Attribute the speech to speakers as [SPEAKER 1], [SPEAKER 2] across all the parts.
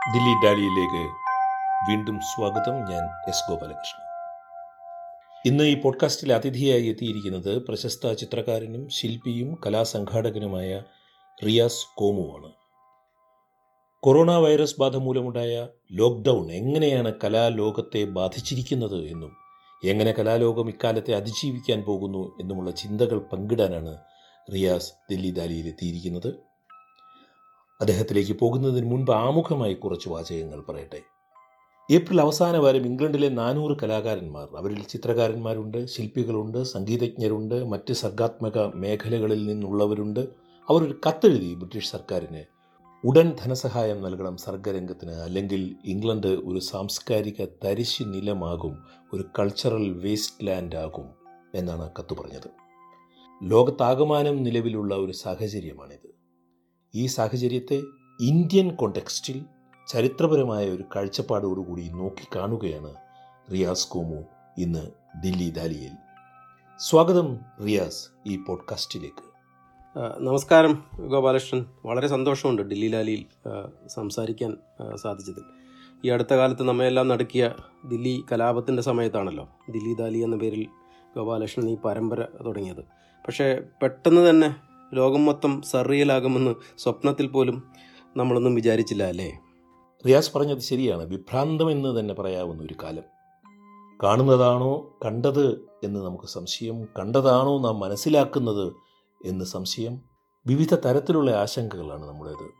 [SPEAKER 1] ദില്ലി ഡാലിയിലേക്ക് വീണ്ടും സ്വാഗതം ഞാൻ എസ് ഗോപാലകൃഷ്ണൻ. ഇന്ന് ഈ പോഡ്കാസ്റ്റിൽ അതിഥിയായി എത്തിയിരിക്കുന്നത് പ്രശസ്ത ചിത്രകാരനും ശില്പിയും കലാസംഘാടകനുമായ റിയാസ് കോമുവാണ്. കൊറോണ വൈറസ് ബാധ മൂലമുണ്ടായ ലോക്ക്ഡൗൺ എങ്ങനെയാണ് കലാലോകത്തെ ബാധിച്ചിരിക്കുന്നത് എന്നും എങ്ങനെ കലാലോകം ഇക്കാലത്തെ അതിജീവിക്കാൻ പോകുന്നു എന്നുമുള്ള ചിന്തകൾ പങ്കിടാനാണ് റിയാസ് ദില്ലി ദാലിയിൽ എത്തിയിരിക്കുന്നത്? അദ്ദേഹത്തിലേക്ക് പോകുന്നതിന് മുൻപ് ആമുഖമായി കുറച്ച് വാചകങ്ങൾ പറയട്ടെ. ഏപ്രിൽ അവസാന വാരം ഇംഗ്ലണ്ടിലെ നാനൂറ് കലാകാരന്മാർ. അവരിൽ ചിത്രകാരന്മാരുണ്ട് ശില്പികളുണ്ട് സംഗീതജ്ഞരുണ്ട് മറ്റ് സർഗാത്മക മേഖലകളിൽ നിന്നുള്ളവരുണ്ട്. അവരൊരു കത്തെഴുതി ബ്രിട്ടീഷ് സർക്കാരിന് ഉടൻ ധനസഹായം നൽകണം സർഗരംഗത്തിന്. അല്ലെങ്കിൽ ഇംഗ്ലണ്ട് ഒരു സാംസ്കാരിക തരിശു നിലമാകും ഒരു കൾച്ചറൽ വേസ്റ്റ് ലാൻഡ് ആകും എന്നാണ് കത്ത് പറഞ്ഞത്. ലോകത്താകമാനം നിലവിലുള്ള ഒരു സാഹചര്യമാണിത്. ഈ സാഹചര്യത്തെ ഇന്ത്യൻ കോണ്ടെക്സ്റ്റിൽ ചരിത്രപരമായ ഒരു കാഴ്ചപ്പാടോടുകൂടി നോക്കിക്കാണുകയാണ് റിയാസ് കോമു ഇന്ന് ദില്ലി ദാലിയിൽ. സ്വാഗതം റിയാസ് ഈ പോഡ്കാസ്റ്റിലേക്ക്
[SPEAKER 2] നമസ്കാരം ഗോപാലകൃഷ്ണൻ. വളരെ സന്തോഷമുണ്ട് ദില്ലി ലാലിയിൽ സംസാരിക്കാൻ സാധിച്ചതിൽ. ഈ അടുത്ത കാലത്ത് നമ്മയെല്ലാം നടക്കിയ ദില്ലി കലാപത്തിന്റെ സമയത്താണല്ലോ ദില്ലി ദാലി എന്ന പേരിൽ ഗോപാലകൃഷ്ണൻ ഈ പരമ്പര തുടങ്ങിയത്. പക്ഷേ പെട്ടെന്ന് തന്നെ ലോകം മൊത്തം സർറിയലാകുമെന്ന് സ്വപ്നത്തിൽ പോലും നമ്മളൊന്നും വിചാരിച്ചില്ല അല്ലേ?
[SPEAKER 1] റിയാസ് പറഞ്ഞത് ശരിയാണ്. വിഭ്രാന്തമെന്ന് തന്നെ പറയാവുന്ന ഒരു കാലം. കാണുന്നതാണോ കണ്ടത് എന്ന് നമുക്ക് സംശയം. കണ്ടതാണോ നാം മനസ്സിലാക്കുന്നത് എന്ന് സംശയം. വിവിധ തരത്തിലുള്ള ആശങ്കകളാണ് നമ്മുടേത്.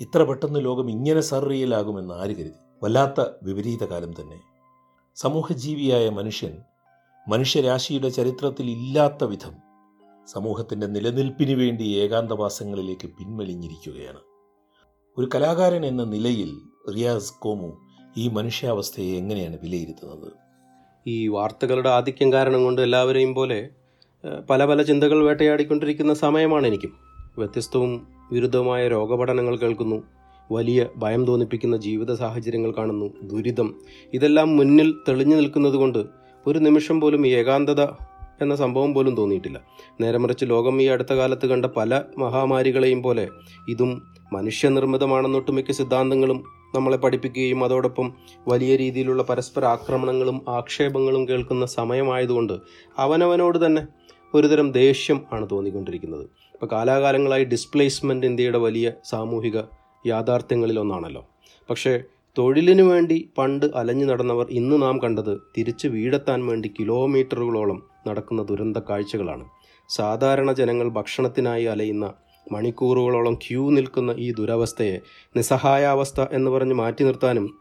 [SPEAKER 1] ഇത്ര പെട്ടെന്ന് ലോകം ഇങ്ങനെ സർറിയലാകുമെന്ന് ആര് കരുതി? വല്ലാത്ത വിപരീത കാലം തന്നെ. സമൂഹജീവിയായ മനുഷ്യൻ മനുഷ്യരാശിയുടെ ചരിത്രത്തിൽ ഇല്ലാത്ത വിധം സമൂഹത്തിന്റെ നിലനിൽപ്പിന് വേണ്ടി ഏകാന്തവാസങ്ങളിലേക്ക് പിൻവലിഞ്ഞിരിക്കുകയാണ്. ഒരു കലാകാരൻ എന്ന നിലയിൽ റിയാസ് കോമു ഈ മനുഷ്യാവസ്ഥയെ എങ്ങനെയാണ് വിലയിരുത്തുന്നത്?
[SPEAKER 2] ഈ വാർത്തകളുടെ ആധിക്യം കാരണം കൊണ്ട് എല്ലാവരെയും പോലെ പല പല ചിന്തകൾ വേട്ടയാടിക്കൊണ്ടിരിക്കുന്ന സമയമാണ് എനിക്കും. വ്യത്യസ്തവും വിരുദ്ധവുമായ രോഗപഠനങ്ങൾ കേൾക്കുന്നു. വലിയ ഭയം തോന്നിപ്പിക്കുന്ന ജീവിത സാഹചര്യങ്ങൾ കാണുന്നു. ദുരിതം. ഇതെല്ലാം മുന്നിൽ തെളിഞ്ഞു നിൽക്കുന്നത് കൊണ്ട് ഒരു നിമിഷം പോലും ഏകാന്തത എന്ന സംഭവം പോലും തോന്നിയിട്ടില്ല. നേരെ മറിച്ച് ലോകം ഈ അടുത്ത കാലത്ത് കണ്ട പല മഹാമാരികളെയും പോലെ ഇതും മനുഷ്യനിർമ്മിതമാണെന്നൊട്ടുമിക്ക സിദ്ധാന്തങ്ങളും നമ്മളെ പഠിപ്പിക്കുകയും അതോടൊപ്പം വലിയ രീതിയിലുള്ള പരസ്പര ആക്രമണങ്ങളും ആക്ഷേപങ്ങളും കേൾക്കുന്ന സമയമായതുകൊണ്ട് അവനവനോട് തന്നെ ഒരുതരം ദേഷ്യം ആണ് തോന്നിക്കൊണ്ടിരിക്കുന്നത്. ഇപ്പോൾ കാലാകാലങ്ങളായി ഡിസ്പ്ലേസ്മെന്റ് ഇന്ത്യയുടെ വലിയ സാമൂഹിക യാഥാർത്ഥ്യങ്ങളിലൊന്നാണല്ലോ പക്ഷേ തൊഴിലിനു വേണ്ടി പണ്ട് അലഞ്ഞു നടന്നവർ ഇന്ന് നാം കണ്ടത് തിരിച്ച് വീടെത്താൻ വേണ്ടി കിലോമീറ്ററുകളോളം നടക്കുന്ന ദുരന്ത കാഴ്ചകളാണ്. സാധാരണ ജനങ്ങൾ ഭക്ഷണത്തിനായി അലയുന്ന മണിക്കൂറുകളോളം ക്യൂ നിൽക്കുന്ന ഈ ദുരവസ്ഥയെ നിസ്സഹായാവസ്ഥ എന്ന് പറഞ്ഞ് മാറ്റി നിർത്താനും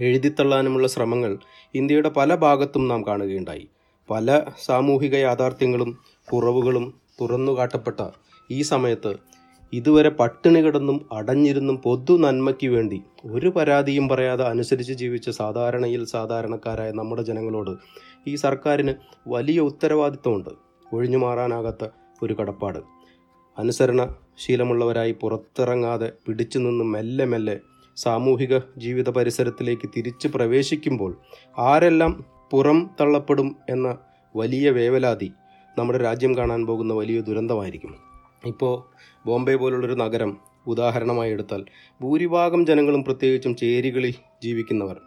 [SPEAKER 2] എഴുതിത്തള്ളാനുമുള്ള ശ്രമങ്ങൾ ഇന്ത്യയുടെ പല ഭാഗത്തും നാം കാണുകയുണ്ടായി. പല സാമൂഹിക യാഥാർത്ഥ്യങ്ങളും കുറവുകളും തുറന്നുകാട്ടപ്പെട്ട ഈ സമയത്ത് ഇതുവരെ പട്ടിണി കിടന്നും അടഞ്ഞിരുന്നും പൊതു നന്മയ്ക്ക് വേണ്ടി ഒരു പരാതിയും പറയാതെ അനുസരിച്ച് ജീവിച്ച സാധാരണയിൽ സാധാരണക്കാരായ നമ്മുടെ ജനങ്ങളോട് ഈ സർക്കാരിന് വലിയ ഉത്തരവാദിത്വമുണ്ട്. ഒഴിഞ്ഞു മാറാനാകാത്ത ഒരു കടപ്പാട്. അനുസരണ ശീലമുള്ളവരായി പുറത്തിറങ്ങാതെ പിടിച്ചു നിന്ന് മെല്ലെ മെല്ലെ സാമൂഹിക ജീവിത പരിസരത്തിലേക്ക് തിരിച്ച് പ്രവേശിക്കുമ്പോൾ ആരെല്ലാം പുറം തള്ളപ്പെടും എന്ന വലിയ വേവലാതി നമ്മുടെ രാജ്യം കാണാൻ പോകുന്ന വലിയ ദുരന്തമായിരിക്കും. ഇപ്പോൾ ബോംബെ പോലുള്ളൊരു നഗരം ഉദാഹരണമായി എടുത്താൽ ഭൂരിഭാഗം ജനങ്ങളും പ്രത്യേകിച്ചും ചേരികളിൽ ജീവിക്കുന്നവർ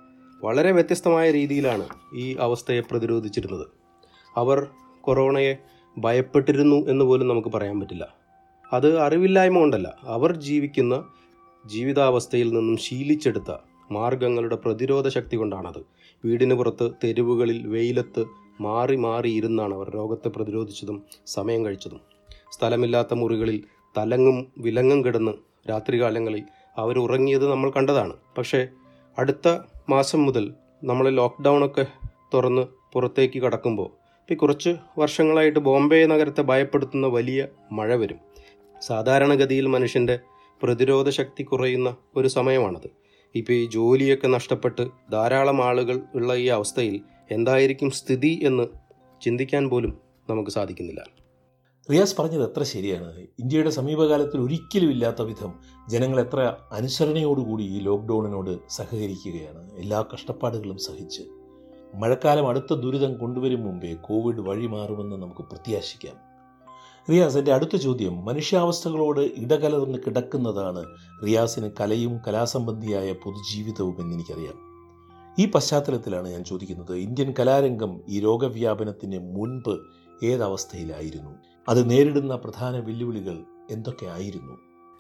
[SPEAKER 2] വളരെ വ്യത്യസ്തമായ രീതിയിലാണ് ഈ അവസ്ഥയെ പ്രതിരോധിച്ചിരുന്നത്. അവർ കൊറോണയെ ഭയപ്പെട്ടിരുന്നു എന്ന് പോലും നമുക്ക് പറയാൻ പറ്റില്ല. അത് അറിവില്ലായ്മ കൊണ്ടല്ല. അവർ ജീവിക്കുന്ന ജീവിതാവസ്ഥയിൽ നിന്നും ശീലിച്ചെടുത്ത മാർഗങ്ങളുടെ പ്രതിരോധ ശക്തി കൊണ്ടാണത്. വീടിന് പുറത്ത് തെരുവുകളിൽ വെയിലത്ത് മാറി മാറി ഇരുന്നാണ് അവർ രോഗത്തെ പ്രതിരോധിച്ചതും സമയം കഴിച്ചതും. സ്ഥലമില്ലാത്ത മുറികളിൽ തലങ്ങും വിലങ്ങും കിടന്ന് രാത്രികാലങ്ങളിൽ അവർ ഉറങ്ങിയത് നമ്മൾ കണ്ടതാണ്. പക്ഷേ അടുത്ത മാസം മുതൽ നമ്മൾ ലോക്ക്ഡൗണൊക്കെ തുറന്ന് പുറത്തേക്ക് കടക്കുമ്പോൾ ഇപ്പോൾ കുറച്ച് വർഷങ്ങളായിട്ട് ബോംബെ നഗരത്തെ ഭയപ്പെടുത്തുന്ന വലിയ മഴ വരും. സാധാരണഗതിയിൽ മനുഷ്യന്റെ പ്രതിരോധ ശക്തി കുറയുന്ന ഒരു സമയമാണത്. ഇപ്പോൾ ഈ ജോലിയൊക്കെ നഷ്ടപ്പെട്ട് ധാരാളം ആളുകൾ ഉള്ള ഈ അവസ്ഥയിൽ എന്തായിരിക്കും സ്ഥിതി എന്ന് ചിന്തിക്കാൻ പോലും നമുക്ക് സാധിക്കുന്നില്ല.
[SPEAKER 1] റിയാസ് പറഞ്ഞത് എത്ര ശരിയാണ്? ഇന്ത്യയുടെ സമീപകാലത്തിൽ ഒരിക്കലും ഇല്ലാത്ത വിധം ജനങ്ങൾ എത്ര അനുസരണയോടുകൂടി ഈ ലോക്ക്ഡൗണിനോട് സഹകരിക്കുകയാണ്. എല്ലാ കഷ്ടപ്പാടുകളും സഹിച്ച്. മഴക്കാലം അടുത്ത ദുരിതം കൊണ്ടുവരും മുമ്പേ കോവിഡ് വഴി മാറുമെന്ന് നമുക്ക് പ്രത്യാശിക്കാം. റിയാസ് എന്റെ അടുത്ത ചോദ്യം മനുഷ്യാവസ്ഥകളോട് ഇടകലർന്ന് കിടക്കുന്നതാണ് റിയാസിന് കലയും കലാസംബന്ധിയായ പൊതുജീവിതവും എന്നെനിക്കറിയാം. ഈ പശ്ചാത്തലത്തിലാണ് ഞാൻ ചോദിക്കുന്നത് ഇന്ത്യൻ കലാരംഗം ഈ രോഗവ്യാപനത്തിന് മുൻപ് ഏതവസ്ഥയിലായിരുന്നു? അത് നേരിടുന്ന പ്രധാന വെല്ലുവിളികൾ എന്തൊക്കെയായിരുന്നു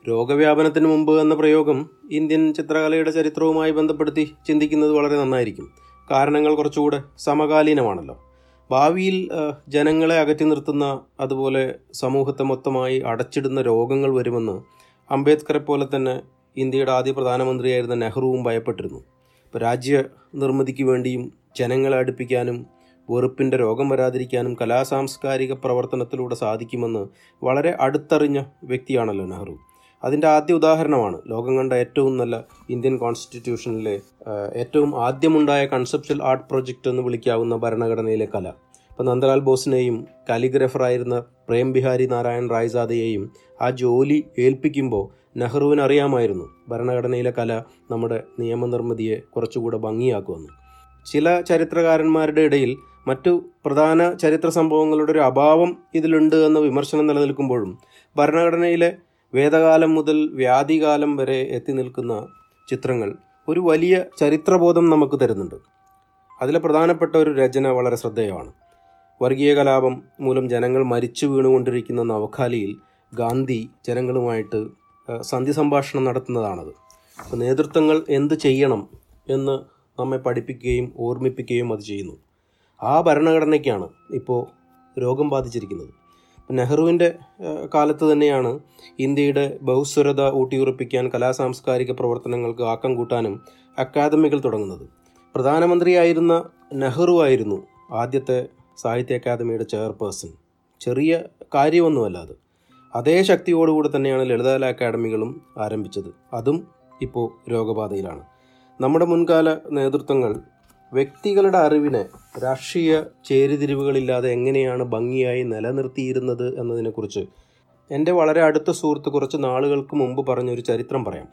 [SPEAKER 2] രോഗവ്യാപനത്തിന് മുമ്പ് എന്ന പ്രയോഗം ഇന്ത്യൻ ചിത്രകലയുടെ ചരിത്രവുമായി ബന്ധപ്പെടുത്തി ചിന്തിക്കുന്നത് വളരെ നന്നായിരിക്കും. കാരണങ്ങൾ കുറച്ചുകൂടെ സമകാലീനമാണല്ലോ. ഭാവിയിൽ ജനങ്ങളെ അകറ്റി നിർത്തുന്ന അതുപോലെ സമൂഹത്തെ മൊത്തമായി അടച്ചിടുന്ന രോഗങ്ങൾ വരുമെന്ന് അംബേദ്കറെ പോലെ തന്നെ ഇന്ത്യയുടെ ആദ്യ പ്രധാനമന്ത്രിയായിരുന്ന നെഹ്റുവും ഭയപ്പെട്ടിരുന്നു. ഇപ്പോൾ രാജ്യ നിർമ്മിതിക്ക് വേണ്ടിയും ജനങ്ങളെ അടുപ്പിക്കാനും വെറുപ്പിന്റെ രോഗം വരാതിരിക്കാനും കലാസാംസ്കാരിക പ്രവർത്തനത്തിലൂടെ സാധിക്കുമെന്ന് വളരെ അടുത്തറിഞ്ഞ വ്യക്തിയാണല്ലോ നെഹ്റു. അതിന്റെ ആദ്യ ഉദാഹരണമാണ് ലോകം കണ്ട ഏറ്റവും നല്ല ഇന്ത്യൻ കോൺസ്റ്റിറ്റ്യൂഷനിലെ ഏറ്റവും ആദ്യമുണ്ടായ കൺസെപ്ഷൽ ആർട്ട് പ്രൊജക്റ്റ് എന്ന് വിളിക്കാവുന്ന ഭരണഘടനയിലെ കല. ഇപ്പം നന്ദലാൽ ബോസിനെയും കാലിഗ്രഫറായിരുന്ന പ്രേം ബിഹാരി നാരായൺ റായ്സാദയെയും ആ ജോലി ഏൽപ്പിക്കുമ്പോൾ നെഹ്റുവിന് അറിയാമായിരുന്നു ഭരണഘടനയിലെ കല നമ്മുടെ നിയമനിർമ്മിതിയെ കുറച്ചുകൂടെ ഭംഗിയാക്കുമെന്ന്. ചില ചരിത്രകാരന്മാരുടെ ഇടയിൽ മറ്റു പ്രധാന ചരിത്ര സംഭവങ്ങളുടെ ഒരു അഭാവം ഇതിലുണ്ട് എന്ന വിമർശനം നിലനിൽക്കുമ്പോഴും ഭരണഘടനയിലെ വേദകാലം മുതൽ വ്യാധികാലം വരെ എത്തി നിൽക്കുന്ന ചിത്രങ്ങൾ ഒരു വലിയ ചരിത്രബോധം നമുക്ക് തരുന്നുണ്ട്. അതിലെ പ്രധാനപ്പെട്ട ഒരു രചന വളരെ ശ്രദ്ധേയമാണ്. വർഗീയ കലാപം മൂലം ജനങ്ങൾ മരിച്ചു വീണുകൊണ്ടിരിക്കുന്ന നവഖാലിയിൽ ഗാന്ധി ജനങ്ങളുമായിട്ട് സന്ധി സംഭാഷണം നടത്തുന്നതാണത്. നേതൃത്വങ്ങൾ എന്ത് ചെയ്യണം എന്ന് നമ്മെ പഠിപ്പിക്കുകയും ഓർമ്മിപ്പിക്കുകയും അത് ചെയ്യുന്നു. ആ ഭരണഘടനയ്ക്കാണ് ഇപ്പോൾ രോഗം ബാധിച്ചിരിക്കുന്നത്. നെഹ്റുവിന്റെ കാലത്ത് തന്നെയാണ് ഇന്ത്യയുടെ ബഹുസ്വരത ഊട്ടിയുറപ്പിക്കാൻ കലാസാംസ്കാരിക പ്രവർത്തനങ്ങൾക്ക് ആക്കം കൂട്ടാനും അക്കാദമികൾ തുടങ്ങുന്നത്. പ്രധാനമന്ത്രിയായിരുന്ന നെഹ്റു ആയിരുന്നു ആദ്യത്തെ സാഹിത്യ അക്കാദമിയുടെ ചെയർപേഴ്സൺ. ചെറിയ കാര്യമൊന്നുമല്ല അത്. അതേ ശക്തിയോടുകൂടി തന്നെയാണ് ലളിതകല അക്കാദമികളും ആരംഭിച്ചത്. അതും ഇപ്പോൾ രോഗബാധയിലാണ്. നമ്മുടെ മുൻകാല നേതൃത്വങ്ങൾ വ്യക്തികളുടെ അറിവിനെ രാഷ്ട്രീയ ചേരിതിരിവുകളില്ലാതെ എങ്ങനെയാണ് ഭംഗിയായി നിലനിർത്തിയിരുന്നത് എന്നതിനെക്കുറിച്ച് എന്റെ വളരെ അടുത്ത സുഹൃത്ത് കുറച്ച് നാളുകൾക്ക് മുമ്പ് പറഞ്ഞൊരു ചരിത്രം പറയാം.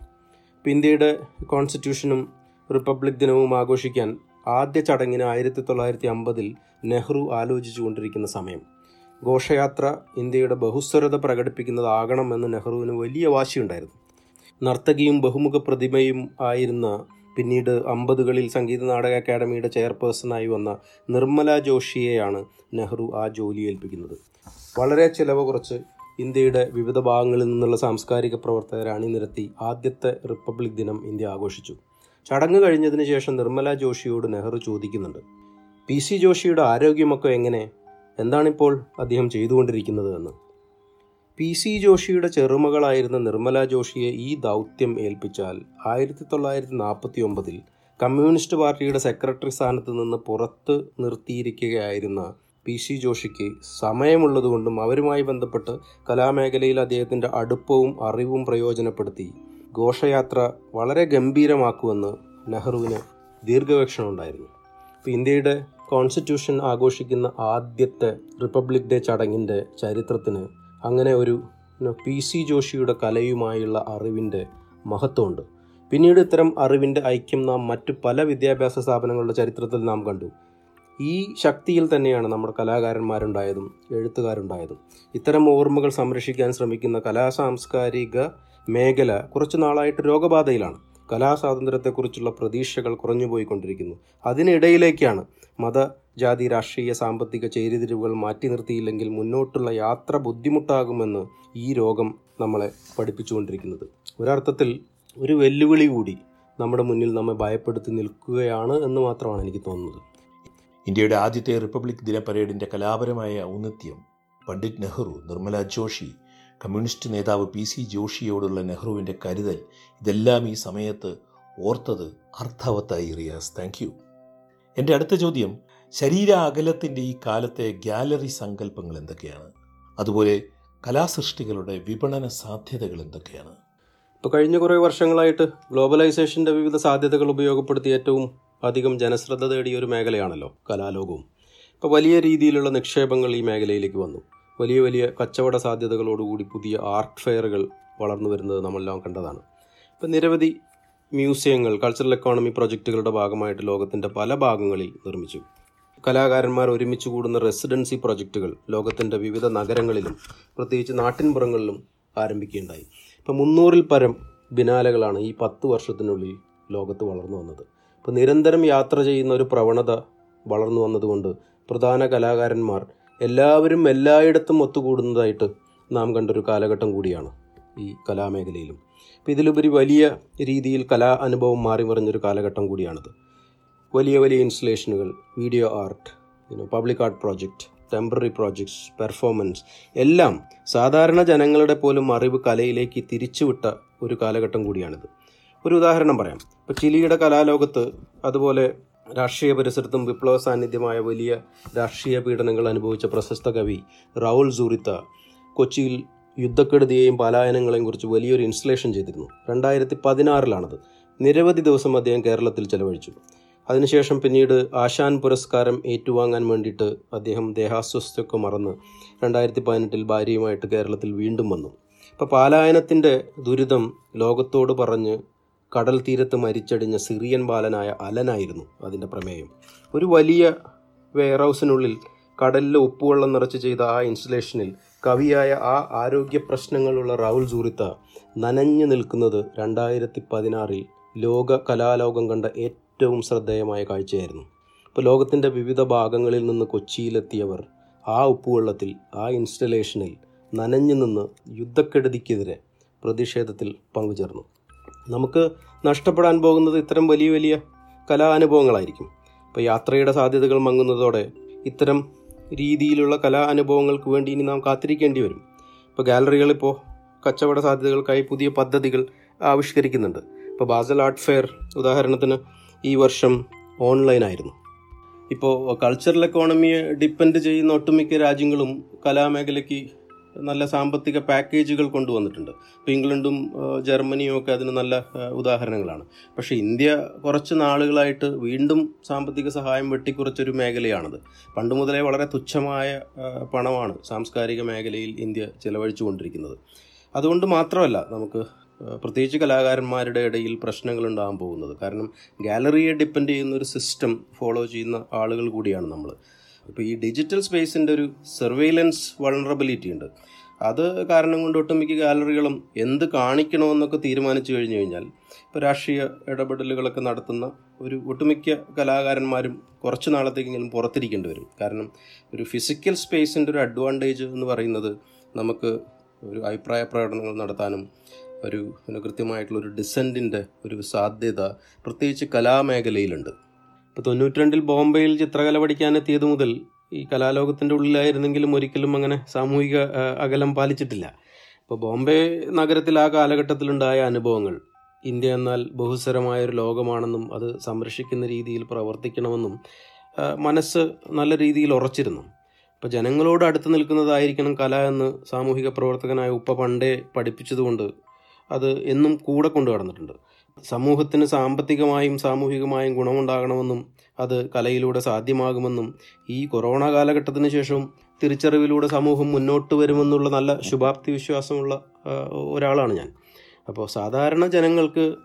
[SPEAKER 2] ഇന്ത്യയുടെ കോൺസ്റ്റിറ്റ്യൂഷനും റിപ്പബ്ലിക് ദിനവും ആഘോഷിക്കാൻ ആദ്യ ചടങ്ങിന് ആയിരത്തി തൊള്ളായിരത്തി അമ്പതിൽ നെഹ്റു ആലോചിച്ചു കൊണ്ടിരിക്കുന്ന സമയം. ഘോഷയാത്ര ഇന്ത്യയുടെ ബഹുസ്വരത പ്രകടിപ്പിക്കുന്നതാകണമെന്ന് നെഹ്റുവിന് വലിയ വാശിയുണ്ടായിരുന്നു. നർത്തകിയും ബഹുമുഖ പ്രതിമയും ആയിരുന്ന പിന്നീട് അമ്പതുകളിൽ സംഗീത നാടക അക്കാദമിയുടെ ചെയർപേഴ്സണായി വന്ന നിർമ്മല ജോഷിയെയാണ് നെഹ്റു ആ ജോലി ഏൽപ്പിക്കുന്നത്. വളരെ ചിലവ് കുറച്ച് ഇന്ത്യയുടെ വിവിധ ഭാഗങ്ങളിൽ നിന്നുള്ള സാംസ്കാരിക പ്രവർത്തകരെ അണിനിരത്തി ആദ്യത്തെ റിപ്പബ്ലിക് ദിനം ഇന്ത്യ ആഘോഷിച്ചു. ചടങ്ങ് കഴിഞ്ഞതിന് ശേഷം നിർമ്മല ജോഷിയോട് നെഹ്റു ചോദിക്കുന്നുണ്ട് പി. സി. ജോഷിയുടെ ആരോഗ്യമൊക്കെ എങ്ങനെ? എന്താണിപ്പോൾ അദ്ദേഹം ചെയ്തുകൊണ്ടിരിക്കുന്നത്? എന്ന്. പി സി ജോഷിയുടെ ചെറുമകളായിരുന്ന നിർമ്മല ജോഷിയെ ഈ ദൗത്യം ഏൽപ്പിച്ചാൽ ആയിരത്തി തൊള്ളായിരത്തി നാൽപ്പത്തി ഒമ്പതിൽ കമ്മ്യൂണിസ്റ്റ് പാർട്ടിയുടെ സെക്രട്ടറി സ്ഥാനത്ത് നിന്ന് പുറത്ത് നിർത്തിയിരിക്കുകയായിരുന്ന പി സി ജോഷിക്ക് സമയമുള്ളതുകൊണ്ടും അവരുമായി ബന്ധപ്പെട്ട് കലാമേഖലയിൽ അദ്ദേഹത്തിന്റെ അടുപ്പവും അറിവും പ്രയോജനപ്പെടുത്തി ഘോഷയാത്ര വളരെ ഗംഭീരമാക്കുമെന്ന് നെഹ്റുവിന് ദീർഘവീക്ഷണം ഉണ്ടായിരുന്നു ഇപ്പോൾ ഇന്ത്യയുടെ കോൺസ്റ്റിറ്റ്യൂഷൻ ആഘോഷിക്കുന്ന ആദ്യത്തെ റിപ്പബ്ലിക് ഡേ ചടങ്ങിന്റെ ചരിത്രത്തിന് അങ്ങനെ ഒരു പി സി ജോഷിയുടെ കലയുമായുള്ള അറിവിന്റെ മഹത്വമുണ്ട്. പിന്നീട് ഇത്തരം അറിവിന്റെ ഐക്യം നാം മറ്റു പല വിദ്യാഭ്യാസ സ്ഥാപനങ്ങളുടെ ചരിത്രത്തിൽ നാം കണ്ടു. ഈ ശക്തിയിൽ തന്നെയാണ് നമ്മുടെ കലാകാരന്മാരുണ്ടായതും എഴുത്തുകാരുണ്ടായതും. ഇത്തരം ഓർമ്മകൾ സംരക്ഷിക്കാൻ ശ്രമിക്കുന്ന കലാസാംസ്കാരിക മേഖല കുറച്ചു നാളായിട്ട് രോഗബാധയിലാണ്. കലാസ്വാതന്ത്ര്യത്തെക്കുറിച്ചുള്ള പ്രതീക്ഷകൾ കുറഞ്ഞുപോയിക്കൊണ്ടിരിക്കുന്നു. അതിനിടയിലേക്കാണ് മത ജാതി രാഷ്ട്രീയ സാമ്പത്തിക ചേരിതിരിവുകൾ മാറ്റി നിർത്തിയില്ലെങ്കിൽ മുന്നോട്ടുള്ള യാത്ര ബുദ്ധിമുട്ടാകുമെന്ന് ഈ രോഗം നമ്മളെ പഠിപ്പിച്ചുകൊണ്ടിരിക്കുന്നത്. ഒരർത്ഥത്തിൽ ഒരു വെല്ലുവിളി കൂടി നമ്മുടെ മുന്നിൽ നമ്മെ ഭയപ്പെടുത്തി നിൽക്കുകയാണ് എന്ന് മാത്രമാണ് എനിക്ക് തോന്നുന്നത്.
[SPEAKER 1] ഇന്ത്യയുടെ ആദ്യത്തെ റിപ്പബ്ലിക് ദിന പരേഡിന്റെ കലാപരമായ ഔന്നത്യം പണ്ഡിറ്റ് നെഹ്റു നിർമ്മല ജോഷി കമ്മ്യൂണിസ്റ്റ് നേതാവ് പി സി ജോഷിയോടുള്ള നെഹ്റുവിന്റെ കരുതൽ ഇതെല്ലാം ഈ സമയത്ത് ഓർത്തത് അർത്ഥവത്തായി റിയാസ്. താങ്ക് യു എന്റെ അടുത്ത ചോദ്യം ശരീര അകലത്തിന്റെ ഈ കാലത്തെ ഗാലറി സങ്കല്പങ്ങൾ എന്തൊക്കെയാണ്? അതുപോലെ കലാസൃഷ്ടികളുടെ വിപണന സാധ്യതകൾ എന്തൊക്കെയാണ്?
[SPEAKER 2] ഇപ്പോൾ കഴിഞ്ഞ കുറേ വർഷങ്ങളായിട്ട് ഗ്ലോബലൈസേഷന്റെ വിവിധ സാധ്യതകൾ ഉപയോഗപ്പെടുത്തി ഏറ്റവും അധികം ജനശ്രദ്ധ തേടിയ ഒരു മേഖലയാണല്ലോ കലാലോകവും. ഇപ്പോൾ വലിയ രീതിയിലുള്ള നിക്ഷേപങ്ങൾ ഈ മേഖലയിലേക്ക് വന്നു. വലിയ വലിയ കച്ചവട സാധ്യതകളോടുകൂടി പുതിയ ആർട്ട് ഫെയറുകൾ വളർന്നു വരുന്നത് നമ്മളെല്ലാം കണ്ടതാണ്. ഇപ്പം നിരവധി മ്യൂസിയങ്ങൾ കൾച്ചറൽ എക്കോണമി പ്രൊജക്റ്റുകളുടെ ഭാഗമായിട്ട് ലോകത്തിന്റെ പല ഭാഗങ്ങളിൽ നിർമ്മിച്ചു. കലാകാരന്മാർ ഒരുമിച്ച് കൂടുന്ന റെസിഡൻസി പ്രൊജക്റ്റുകൾ ലോകത്തിന്റെ വിവിധ നഗരങ്ങളിലും പ്രത്യേകിച്ച് നാട്ടിൻപുറങ്ങളിലും ആരംഭിക്കുകയുണ്ടായി. ഇപ്പം മുന്നൂറിൽ പരം ബിനാലകളാണ് ഈ പത്ത് വർഷത്തിനുള്ളിൽ ലോകത്ത് വളർന്നു വന്നത്. ഇപ്പം നിരന്തരം യാത്ര ചെയ്യുന്ന ഒരു പ്രവണത വളർന്നു വന്നതുകൊണ്ട് പ്രധാന കലാകാരന്മാർ എല്ലാവരും എല്ലായിടത്തും ഒത്തുകൂടുന്നതായിട്ട് നാം കണ്ടൊരു കാലഘട്ടം കൂടിയാണ് ഈ കലാമേഖലയിലും. അപ്പോൾ ഇതിലുപരി വലിയ രീതിയിൽ കലാ അനുഭവം മാറി മറിഞ്ഞൊരു കാലഘട്ടം കൂടിയാണിത്. വലിയ വലിയ ഇൻസ്റ്റലേഷനുകൾ video art public art project temporary projects performance എല്ലാം സാധാരണ ജനങ്ങളുടെ പോലും അറിവ് കലയിലേക്ക് തിരിച്ചുവിട്ട ഒരു കാലഘട്ടം കൂടിയാണിത്. ഒരു ഉദാഹരണം പറയാം. ഇപ്പോൾ ചിലിയുടെ കലാലോകത്ത് അതുപോലെ രാഷ്ട്രീയ പരിസരത്തും വിപ്ലവ സാന്നിധ്യമായ വലിയ രാഷ്ട്രീയ പീഡനങ്ങൾ അനുഭവിച്ച പ്രശസ്ത കവി റൗൾ സൂറിത്ത കൊച്ചിയിൽ യുദ്ധക്കെടുതിയെയും പലായനങ്ങളെയും കുറിച്ച് വലിയൊരു ഇൻസ്റ്റലേഷൻ ചെയ്തിരുന്നു. രണ്ടായിരത്തി പതിനാറിലാണത് നിരവധി ദിവസം അദ്ദേഹം കേരളത്തിൽ ചെലവഴിച്ചു. അതിനുശേഷം പിന്നീട് ആശാൻ പുരസ്കാരം ഏറ്റുവാങ്ങാൻ വേണ്ടിയിട്ട് അദ്ദേഹം ദേഹാസ്വസ്ഥയൊക്കെ മറന്ന് രണ്ടായിരത്തി പതിനെട്ടിൽ ഭാര്യയുമായിട്ട് കേരളത്തിൽ വീണ്ടും വന്നു. ഇപ്പോൾ പാലായനത്തിന്റെ ദുരിതം ലോകത്തോട് പറഞ്ഞ് കടൽ തീരത്ത് മരിച്ചടിഞ്ഞ സിറിയൻ ബാലനായ അലനായിരുന്നു അതിന്റെ പ്രമേയം. ഒരു വലിയ വെയർഹൗസിനുള്ളിൽ കടലിലെ ഉപ്പുവെള്ളം നിറച്ച് ചെയ്ത ആ ഇൻസ്റ്റലേഷനിൽ കവിയായ ആ ആരോഗ്യ പ്രശ്നങ്ങളുള്ള രാഹുൽ സൂറിത്ത നനഞ്ഞു നിൽക്കുന്നത് രണ്ടായിരത്തി പതിനാറിൽ ലോക കലാലോകം കണ്ട ഏറ്റവും ശ്രദ്ധേയമായ കാഴ്ചയായിരുന്നു. ഇപ്പോൾ ലോകത്തിന്റെ വിവിധ ഭാഗങ്ങളിൽ നിന്ന് കൊച്ചിയിലെത്തിയവർ ആ ഉപ്പുവെള്ളത്തിൽ ആ ഇൻസ്റ്റലേഷനിൽ നനഞ്ഞു നിന്ന് യുദ്ധക്കെടുതിക്കെതിരെ പ്രതിഷേധത്തിൽ പങ്കുചേർന്നു. നമുക്ക് നഷ്ടപ്പെടാൻ പോകുന്നത് ഇത്തരം വലിയ വലിയ കലാനുഭവങ്ങളായിരിക്കും. ഇപ്പോൾ യാത്രയുടെ സാധ്യതകൾ മങ്ങുന്നതോടെ ഇത്തരം രീതിയിലുള്ള കലാ അനുഭവങ്ങൾക്ക് വേണ്ടി ഇനി നാം കാത്തിരിക്കേണ്ടി വരും. ഇപ്പോൾ ഗാലറികളിപ്പോൾ കച്ചവട സാധ്യതകൾക്കായി പുതിയ പദ്ധതികൾ ആവിഷ്കരിക്കുന്നുണ്ട്. ഇപ്പോൾ ബാസൽ ആർട്ട് ഫെയർ ഉദാഹരണത്തിന് ഈ വർഷം ഓൺലൈനായിരുന്നു ഇപ്പോൾ കൾച്ചറൽ എക്കോണമിയെ ഡിപ്പെൻഡ് ചെയ്യുന്ന ഒട്ടുമിക്ക രാജ്യങ്ങളും കലാമേഖലയ്ക്ക് നല്ല സാമ്പത്തിക പാക്കേജുകൾ കൊണ്ടുവന്നിട്ടുണ്ട്. ഇപ്പോൾ ഇംഗ്ലണ്ടും ജർമ്മനിയും ഒക്കെ അതിന് നല്ല ഉദാഹരണങ്ങളാണ്. പക്ഷേ ഇന്ത്യ കുറച്ച് നാളുകളായിട്ട് വീണ്ടും സാമ്പത്തിക സഹായം വെട്ടിക്കുറച്ചൊരു മേഖലയാണത്. പണ്ട് മുതലേ വളരെ തുച്ഛമായ പണമാണ് സാംസ്കാരിക മേഖലയിൽ ഇന്ത്യ ചെലവഴിച്ചുകൊണ്ടിരിക്കുന്നത്. അതുകൊണ്ട് മാത്രമല്ല നമുക്ക് പ്രത്യേകിച്ച് കലാകാരന്മാരുടെ ഇടയിൽ പ്രശ്നങ്ങൾ ഉണ്ടാകാൻ പോകുന്നത്. കാരണം ഗാലറിയെ ഡിപ്പെൻഡ് ചെയ്യുന്ന ഒരു സിസ്റ്റം ഫോളോ ചെയ്യുന്ന ആളുകൾ കൂടിയാണ് നമ്മൾ ഇപ്പോൾ ഈ ഡിജിറ്റൽ സ്പേസിന്റെ ഒരു സർവെയിലൻസ് വൾണറബിലിറ്റി ഉണ്ട്. അത് കാരണം കൊണ്ട് ഒട്ടുമിക്ക ഗാലറികളും എന്ത് കാണിക്കണമെന്നൊക്കെ തീരുമാനിച്ചു കഴിഞ്ഞു കഴിഞ്ഞാൽ ഇപ്പോൾ രാഷ്ട്രീയ ഇടപെടലുകളൊക്കെ നടത്തുന്ന ഒരു ഒട്ടുമിക്ക കലാകാരന്മാരും കുറച്ച് നാളത്തേക്കെങ്കിലും പുറത്തിരിക്കേണ്ടി വരും. കാരണം ഒരു ഫിസിക്കൽ സ്പേസിന്റെ ഒരു അഡ്വാന്റേജ് എന്ന് പറയുന്നത് നമുക്ക് ഒരു അഭിപ്രായ പ്രകടനങ്ങൾ നടത്താനും ഒരു കൃത്യമായിട്ടുള്ള ഒരു ഡിസെന്റിന്റെ ഒരു സാധ്യത പ്രത്യേകിച്ച് കലാമേഖലയിലുണ്ട്. ഇപ്പോൾ തൊണ്ണൂറ്റിരണ്ടിൽ ബോംബെയിൽ ചിത്രകല പഠിക്കാനെത്തിയത് മുതൽ ഈ കലാലോകത്തിന്റെ ഉള്ളിലായിരുന്നെങ്കിലും ഒരിക്കലും അങ്ങനെ സാമൂഹിക അകലം പാലിച്ചിട്ടില്ല. ഇപ്പോൾ ബോംബെ നഗരത്തിൽ ആ കാലഘട്ടത്തിലുണ്ടായ അനുഭവങ്ങൾ ഇന്ത്യ എന്നാൽ ബഹുസ്വരമായ ഒരു ലോകമാണെന്നും അത് സംരക്ഷിക്കുന്ന രീതിയിൽ പ്രവർത്തിക്കണമെന്നും മനസ്സ് നല്ല രീതിയിൽ ഉറച്ചിരുന്നു. അപ്പോൾ ജനങ്ങളോട് അടുത്ത് നിൽക്കുന്നതായിരിക്കണം കല എന്ന് സാമൂഹിക പ്രവർത്തകനായ ഉപ്പ പണ്ടേ പഠിപ്പിച്ചതുകൊണ്ട് അത് എന്നും കൂടെ കൊണ്ടു നടന്നിട്ടുണ്ട് സമൂഹത്തിന് സാമ്പത്തികമായും സാമൂഹികമായും ഗുണമുണ്ടാകണമെന്നും അത് കലയിലൂടെ സാധ്യമാകുമെന്നും ഈ കൊറോണ കാലഘട്ടത്തിന് ശേഷം തിരിച്ചറിവിലൂടെ സമൂഹം മുന്നോട്ട് വരുമെന്നുള്ള നല്ല ശുഭാപ്തി വിശ്വാസമുള്ള ഒരാളാണ് ഞാൻ. അപ്പോൾ സാധാരണ ജനങ്ങൾക്ക്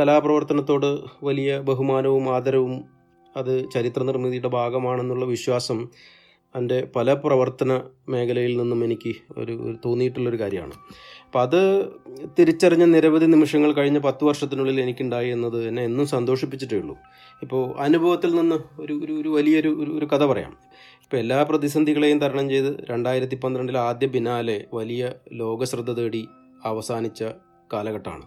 [SPEAKER 2] കലാപ്രവർത്തനത്തോട് വലിയ ബഹുമാനവും ആദരവും അത് ചരിത്ര നിർമ്മിതിയുടെ ഭാഗമാണെന്നുള്ള വിശ്വാസം എന്റെ പല പ്രവർത്തന മേഖലയിൽ നിന്നും എനിക്ക് ഒരു തോന്നിയിട്ടുള്ളൊരു കാര്യമാണ്. അപ്പോൾ അത് തിരിച്ചറിഞ്ഞ നിരവധി നിമിഷങ്ങൾ കഴിഞ്ഞ പത്ത് വർഷത്തിനുള്ളിൽ എനിക്കുണ്ടായി എന്നത് എന്നെ എന്നും സന്തോഷിപ്പിച്ചിട്ടേ ഉള്ളൂ. ഇപ്പോൾ അനുഭവത്തിൽ നിന്ന് ഒരു ഒരു ഒരു വലിയൊരു ഒരു കഥ പറയാം. ഇപ്പോൾ എല്ലാ പ്രതിസന്ധികളെയും തരണം ചെയ്ത് രണ്ടായിരത്തി പന്ത്രണ്ടിൽ ആദ്യ ബിനാലെ വലിയ ലോകശ്രദ്ധ തേടി അവസാനിച്ച കാലഘട്ടമാണ്.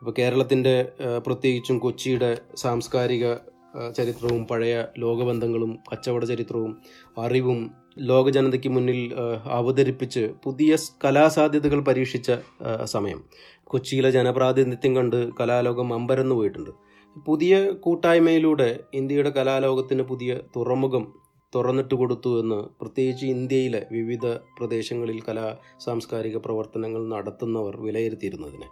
[SPEAKER 2] അപ്പോൾ കേരളത്തിന്റെ പ്രത്യേകിച്ചും കൊച്ചിയുടെ സാംസ്കാരിക ചരിത്രവും പഴയ ലോകബന്ധങ്ങളും കച്ചവട ചരിത്രവും അറിവും ലോക ജനതയ്ക്ക് മുന്നിൽ അവതരിപ്പിച്ച് പുതിയ കലാസാധ്യതകൾ പരീക്ഷിച്ച സമയം. കൊച്ചിയിലെ ജനപ്രാതിനിധ്യം കണ്ട് കലാലോകം അമ്പരന്ന് പോയിട്ടുണ്ട്. പുതിയ കൂട്ടായ്മയിലൂടെ ഇന്ത്യയുടെ കലാലോകത്തിന് പുതിയ തുറമുഖം തുറന്നിട്ട് കൊടുത്തു എന്ന് പ്രത്യേകിച്ച് ഇന്ത്യയിലെ വിവിധ പ്രദേശങ്ങളിൽ കലാ സാംസ്കാരിക പ്രവർത്തനങ്ങൾ നടത്തുന്നവർ വിലയിരുത്തിയിരുന്നതിന്.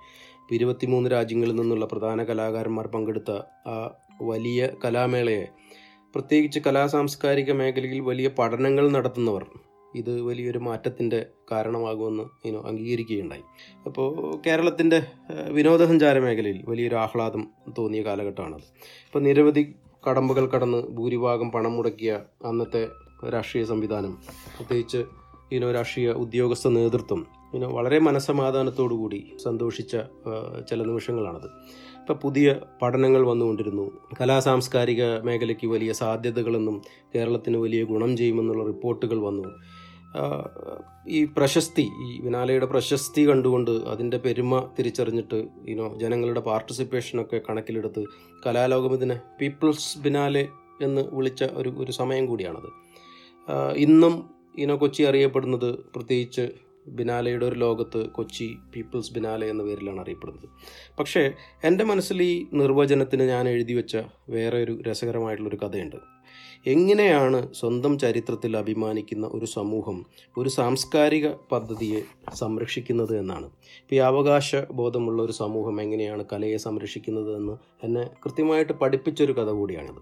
[SPEAKER 2] ഇരുപത്തിമൂന്ന് രാജ്യങ്ങളിൽ നിന്നുള്ള പ്രധാന കലാകാരന്മാർ പങ്കെടുത്ത ആ വലിയ കലാമേളയെ. പ്രത്യേകിച്ച് കലാ സാംസ്കാരിക മേഖലയിൽ വലിയ പഠനങ്ങൾ നടത്തുന്നവർ ഇത് വലിയൊരു മാറ്റത്തിന്റെ കാരണമാകുമെന്ന് ഇനോ അംഗീകരിക്കുകയുണ്ടായി. അപ്പോൾ കേരളത്തിന്റെ വിനോദസഞ്ചാര മേഖലയിൽ വലിയൊരു ആഹ്ലാദം തോന്നിയ കാലഘട്ടമാണത്. ഇപ്പോൾ നിരവധി കടമ്പുകൾ കടന്ന് ഭൂരിഭാഗം പണം മുടക്കിയ അന്നത്തെ രാഷ്ട്രീയ സംവിധാനം പ്രത്യേകിച്ച് ഇനോ രാഷ്ട്രീയ ഉദ്യോഗസ്ഥ നേതൃത്വം ഇനോ വളരെ മനസ്സമാധാനത്തോടു കൂടി സന്തോഷിച്ച ചില നിമിഷങ്ങളാണത്. ഇപ്പം പുതിയ പഠനങ്ങൾ വന്നുകൊണ്ടിരുന്നു. കലാ സാംസ്കാരിക മേഖലയ്ക്ക് വലിയ സാധ്യതകളെന്നും കേരളത്തിന് വലിയ ഗുണം ചെയ്യുമെന്നുള്ള റിപ്പോർട്ടുകൾ വന്നു. ഈ പ്രശസ്തി ഈ വിനാലയുടെ പ്രശസ്തി കണ്ടുകൊണ്ട് അതിന്റെ പെരുമ തിരിച്ചറിഞ്ഞിട്ട് ഇനോ ജനങ്ങളുടെ പാർട്ടിസിപ്പേഷനൊക്കെ കണക്കിലെടുത്ത് കലാലോകം ഇതിനെ പീപ്പിൾസ് ബിനാലെ എന്ന് വിളിച്ച ഒരു ഒരു സമയം കൂടിയാണത്. ഇന്നും ഇനോ കൊച്ചി അറിയപ്പെടുന്നത് പ്രത്യേകിച്ച് ബിനാലയുടെ ഒരു ലോകത്ത് കൊച്ചി പീപ്പിൾസ് ബിനാല എന്ന പേരിലാണ് അറിയപ്പെടുന്നത്. പക്ഷേ എന്റെ മനസ്സിൽ ഈ നിർവചനത്തിന് ഞാൻ എഴുതി വെച്ച വേറെ ഒരു രസകരമായിട്ടുള്ളൊരു കഥയുണ്ട്. എങ്ങനെയാണ് സ്വന്തം ചരിത്രത്തിൽ അഭിമാനിക്കുന്ന ഒരു സമൂഹം ഒരു സാംസ്കാരിക പദ്ധതിയെ സംരക്ഷിക്കുന്നത് എന്നാണ്? ഇപ്പോൾ ഈ അവകാശ ബോധമുള്ള ഒരു സമൂഹം എങ്ങനെയാണ് കലയെ സംരക്ഷിക്കുന്നത് എന്ന് എന്നെ കൃത്യമായിട്ട് പഠിപ്പിച്ചൊരു കഥ കൂടിയാണിത്.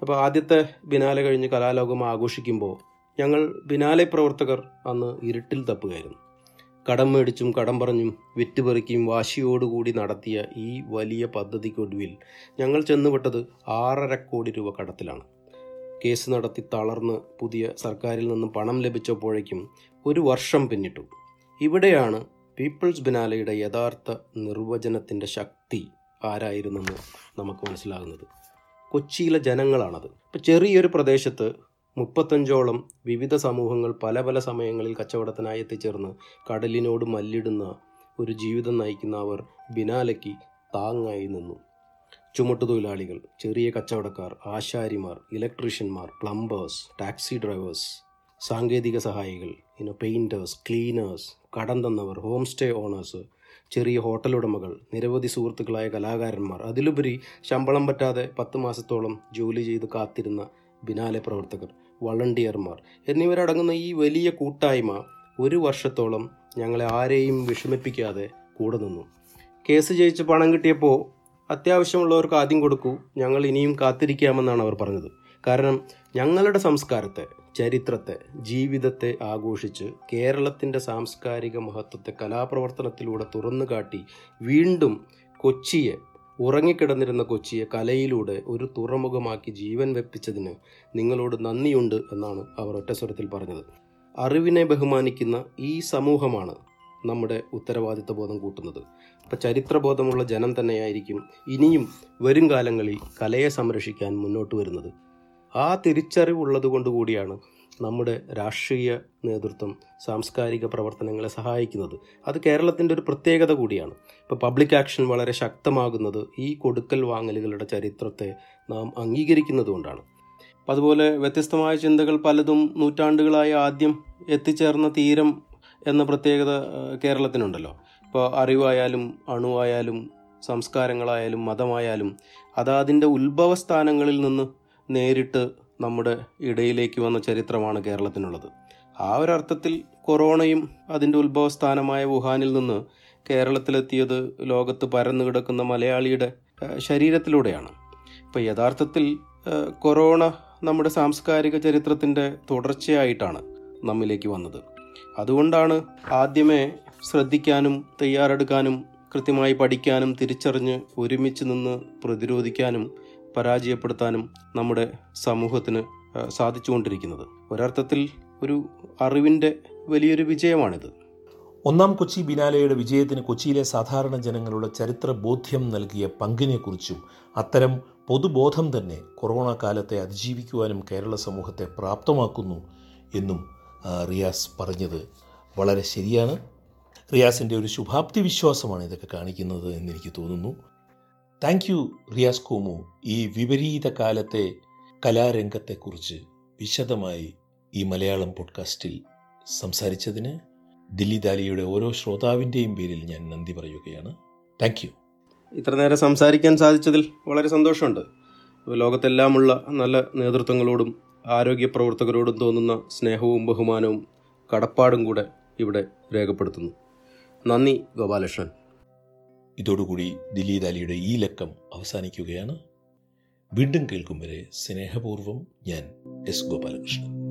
[SPEAKER 2] അപ്പോൾ ആദ്യത്തെ ബിനാലെ കഴിഞ്ഞ് കലാലോകം ആഘോഷിക്കുമ്പോൾ ഞങ്ങൾ ബിനാലെ പ്രവർത്തകർ അന്ന് ഇരുട്ടിൽ തപ്പുകയായിരുന്നു. കടം മേടിച്ചും കടം പറഞ്ഞും വിറ്റുപെറുക്കിയും വാശിയോടുകൂടി നടത്തിയ ഈ വലിയ പദ്ധതിക്കൊടുവിൽ ഞങ്ങൾ ചെന്നുപെട്ടത് ആറര കോടി രൂപ കടത്തിലാണ്. കേസ് നടത്തി തളർന്ന് പുതിയ സർക്കാരിൽ നിന്നും പണം ലഭിച്ചപ്പോഴേക്കും ഒരു വർഷം പിന്നിട്ടു. ഇവിടെയാണ് പീപ്പിൾസ് ബിനാലയുടെ യഥാർത്ഥ നിർവചനത്തിന്റെ ശക്തി ആരായിരുന്നെന്ന് നമുക്ക് മനസ്സിലാകുന്നത്. കൊച്ചിയിലെ ജനങ്ങളാണത്. ഇപ്പം ചെറിയൊരു പ്രദേശത്ത് മുപ്പത്തഞ്ചോളം വിവിധ സമൂഹങ്ങൾ പല പല സമയങ്ങളിൽ കച്ചവടത്തിനായി എത്തിച്ചേർന്ന് കടലിനോട് മല്ലിടുന്ന ഒരു ജീവിതം നയിക്കുന്ന അവർ ബിനാലയ്ക്ക് താങ്ങായി നിന്നു. ചുമട്ടുതൊഴിലാളികൾ ചെറിയ കച്ചവടക്കാർ ആശാരിമാർ ഇലക്ട്രീഷ്യന്മാർ പ്ലംബേഴ്സ് ടാക്സി ഡ്രൈവേഴ്സ് സാങ്കേതിക സഹായികൾ ഇനോ പെയിന്റേഴ്സ് ക്ലീനേഴ്സ് കടം തന്നവർ ഹോം സ്റ്റേ ഓണേഴ്സ് ചെറിയ ഹോട്ടൽ ഉടമകൾ നിരവധി സുഹൃത്തുക്കളായ കലാകാരന്മാർ അതിലുപരി ശമ്പളം പറ്റാതെ പത്ത് മാസത്തോളം ജോലി ചെയ്ത് കാത്തിരുന്ന ബിനാലെ പ്രവർത്തകർ വളണ്ടിയർമാർ എന്നിവരടങ്ങുന്ന ഈ വലിയ കൂട്ടായ്മ ഒരു വർഷത്തോളം ഞങ്ങളെ ആരെയും വിഷമിപ്പിക്കാതെ കൂടെ നിന്നു. കേസ് ജയിച്ച് പണം കിട്ടിയപ്പോൾ അത്യാവശ്യമുള്ളവർക്ക് ആദ്യം കൊടുക്കൂ ഞങ്ങൾ ഇനിയും കാത്തിരിക്കാമെന്നാണ് അവർ പറഞ്ഞത്. കാരണം ഞങ്ങളുടെ സംസ്കാരത്തെ ചരിത്രത്തെ ജീവിതത്തെ ആഘോഷിച്ച് കേരളത്തിന്റെ സാംസ്കാരിക മഹത്വത്തെ കലാപ്രവർത്തനത്തിലൂടെ തുറന്നു കാട്ടി വീണ്ടും കൊച്ചിയെ ഉറങ്ങിക്കിടന്നിരുന്ന കൊച്ചിയെ കലയിലൂടെ ഒരു തുറമുഖമാക്കി ജീവൻ വെപ്പിച്ചതിന് നിങ്ങളോട് നന്ദിയുണ്ട് എന്നാണ് അവർ ഒറ്റസ്വരത്തിൽ പറഞ്ഞത്. അറിവിനെ ബഹുമാനിക്കുന്ന ഈ സമൂഹമാണ് നമ്മുടെ ഉത്തരവാദിത്വ ബോധം കൂട്ടുന്നത്. അപ്പം ചരിത്രബോധമുള്ള ജനം തന്നെയായിരിക്കും ഇനിയും വരും കാലങ്ങളിൽ കലയെ സംരക്ഷിക്കാൻ മുന്നോട്ട് വരുന്നത്. ആ തിരിച്ചറിവുള്ളത് നമ്മുടെ രാഷ്ട്രീയ നേതൃത്വം സാംസ്കാരിക പ്രവർത്തനങ്ങളെ സഹായിക്കുന്നത്. അത് കേരളത്തിന്റെ ഒരു പ്രത്യേകത കൂടിയാണ്. ഇപ്പോൾ പബ്ലിക് ആക്ഷൻ വളരെ ശക്തമാകുന്നത് ഈ കൊടുക്കൽ വാങ്ങലുകളുടെ ചരിത്രത്തെ നാം അംഗീകരിക്കുന്നതുകൊണ്ടാണ് അപ്പം അതുപോലെ വ്യത്യസ്തമായ ചിന്തകൾ പലതും നൂറ്റാണ്ടുകളായി ആദ്യം എത്തിച്ചേർന്ന തീരം എന്ന പ്രത്യേകത കേരളത്തിനുണ്ടല്ലോ. ഇപ്പോൾ അറിവായാലും അണുവായാലും സംസ്കാരങ്ങളായാലും മതമായാലും അതാതിന്റെ ഉത്ഭവസ്ഥാനങ്ങളിൽ നിന്ന് നേരിട്ട് നമ്മുടെ ഇടയിലേക്ക് വന്ന ചരിത്രമാണ് കേരളത്തിനുള്ളത്. ആ ഒരർത്ഥത്തിൽ കൊറോണയും അതിന്റെ ഉത്ഭവസ്ഥാനമായ വുഹാനിൽ നിന്ന് കേരളത്തിലെത്തിയത് ലോകത്ത് പരന്നു കിടക്കുന്ന മലയാളിയുടെ ശരീരത്തിലൂടെയാണ്. ഇപ്പോൾ യഥാർത്ഥത്തിൽ കൊറോണ നമ്മുടെ സാംസ്കാരിക ചരിത്രത്തിന്റെ തുടർച്ചയായിട്ടാണ് നമ്മിലേക്ക് വന്നത്. അതുകൊണ്ടാണ് ആദ്യമേ ശ്രദ്ധിക്കാനും തയ്യാറെടുക്കാനും കൃത്യമായി പഠിക്കാനും തിരിച്ചറിഞ്ഞ് ഒരുമിച്ച് നിന്ന് പ്രതിരോധിക്കാനും പരാജയപ്പെടുത്താനും നമ്മുടെ സമൂഹത്തിന് സാധിച്ചുകൊണ്ടിരിക്കുന്നത്. ഒരർത്ഥത്തിൽ ഒരു അറിവിന്റെ വലിയൊരു വിജയമാണിത്.
[SPEAKER 1] ഒന്നാം കൊച്ചി ബിനാലയുടെ വിജയത്തിന് കൊച്ചിയിലെ സാധാരണ ജനങ്ങളുടെ ചരിത്ര ബോധ്യം നൽകിയ പങ്കിനെക്കുറിച്ചും അത്തരം പൊതുബോധം തന്നെ കൊറോണ കാലത്തെ അതിജീവിക്കുവാനും കേരള സമൂഹത്തെ പ്രാപ്തമാക്കുന്നു എന്നും റിയാസ് പറഞ്ഞത് വളരെ ശരിയാണ്. റിയാസിന്റെ ഒരു ശുഭാപ്തി വിശ്വാസമാണ് ഇതൊക്കെ കാണിക്കുന്നത് എന്നെനിക്ക് തോന്നുന്നു. താങ്ക് യു റിയാസ് കോമു ഈ വിപരീത കാലത്തെ കലാരംഗത്തെക്കുറിച്ച് വിശദമായി ഈ മലയാളം പോഡ്കാസ്റ്റിൽ സംസാരിച്ചതിന് ദില്ലി ദാലിയുടെ ഓരോ ശ്രോതാവിന്റെയും പേരിൽ ഞാൻ നന്ദി പറയുകയാണ്. താങ്ക് യു
[SPEAKER 2] ഇത്ര നേരം സംസാരിക്കാൻ സാധിച്ചതിൽ വളരെ സന്തോഷമുണ്ട്. ലോകത്തെല്ലാമുള്ള നല്ല നേതൃത്വങ്ങളോടും ആരോഗ്യ പ്രവർത്തകരോടും തോന്നുന്ന സ്നേഹവും ബഹുമാനവും കടപ്പാടും കൂടെ ഇവിടെ രേഖപ്പെടുത്തുന്നു. നന്ദി ഗോപാലകൃഷ്ണൻ.
[SPEAKER 1] ഇതോടുകൂടി ദിലീദ് അലിയുടെ ഈ ലക്കം അവസാനിക്കുകയാണ്. വീണ്ടും കേൾക്കും വരെ സ്നേഹപൂർവം ഞാൻ എസ് ഗോപാലകൃഷ്ണൻ.